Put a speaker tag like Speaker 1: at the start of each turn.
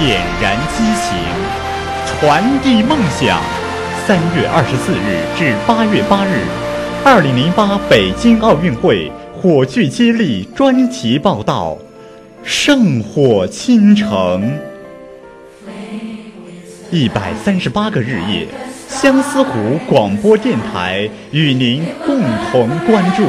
Speaker 1: 点燃激情传递梦想。三月二十四日至八月八日二零零八北京奥运会火炬接力专题报道圣火倾城一百三十八个日夜相思湖广播电台与您共同关注。